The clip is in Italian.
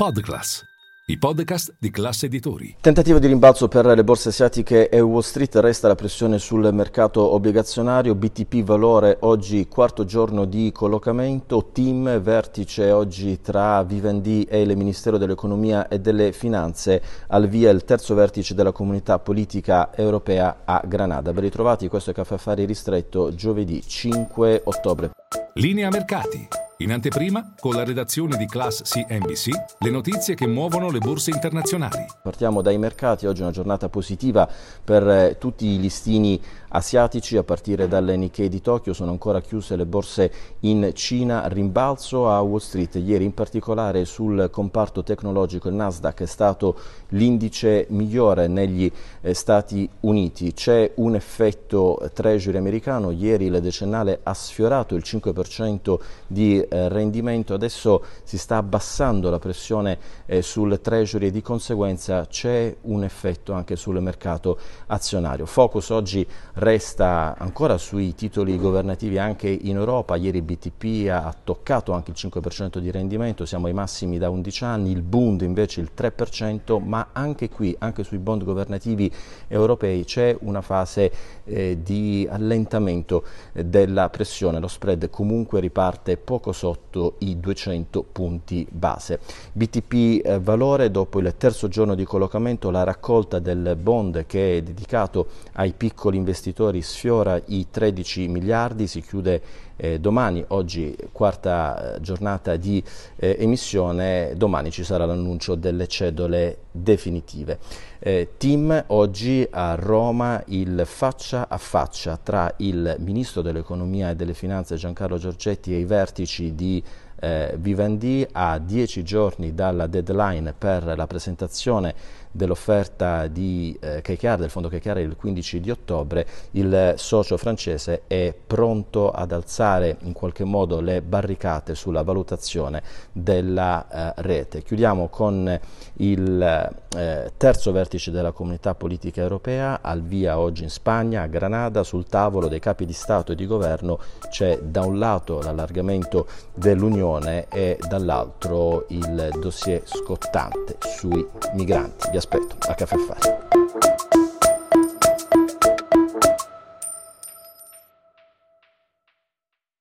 Podclass, i podcast di classe editori. Tentativo di rimbalzo per le borse asiatiche e Wall Street, resta la pressione sul mercato obbligazionario, BTP valore oggi quarto giorno di collocamento, team vertice oggi tra Vivendi e il Ministero dell'Economia e delle Finanze, al via il terzo vertice della comunità politica europea a Granada. Ben ritrovati, questo è Caffè Affari ristretto giovedì 5 ottobre. Linea mercati. In anteprima, con la redazione di Class CNBC, le notizie che muovono le borse internazionali. Partiamo dai mercati, oggi è una giornata positiva per eh, tutti i listini asiatici, a partire dalle Nikkei di Tokyo. Sono ancora chiuse le borse in Cina, rimbalzo a Wall Street, ieri in particolare sul comparto tecnologico il Nasdaq è stato l'indice migliore negli eh, Stati Uniti, c'è un effetto treasury americano, ieri il decennale ha sfiorato il 5% di rendimento, adesso si sta abbassando la pressione eh, sul treasury e di conseguenza c'è un effetto anche sul mercato azionario. Focus oggi resta ancora sui titoli governativi anche in Europa, ieri BTP ha toccato anche il 5% di rendimento, siamo ai massimi da 11 anni, il Bund invece il 3%, ma anche qui, anche sui bond governativi europei c'è una fase eh, di allentamento eh, della pressione, lo spread comunque riparte poco i 200 punti base. BTP eh, valore dopo il terzo giorno di collocamento, la raccolta del bond che è dedicato ai piccoli investitori sfiora i 13 miliardi, si chiude eh, domani, oggi quarta eh, giornata di eh, emissione, domani ci sarà l'annuncio delle cedole definitive. Eh, team oggi a Roma il faccia a faccia tra il Ministro dell'Economia e delle Finanze Giancarlo Giorgetti e i vertici di eh, Vivendi a dieci giorni dalla deadline per la presentazione dell'offerta di eh, KKR, del fondo KKR il 15 di ottobre, il socio francese è pronto ad alzare in qualche modo le barricate sulla valutazione della eh, rete. Chiudiamo con il eh, terzo vertice della comunità politica europea, al via oggi in Spagna, a Granada, sul tavolo dei capi di Stato e di Governo c'è da un lato l'allargamento dell'Unione e dall'altro il dossier scottante sui migranti aspetto a Caffè Fare.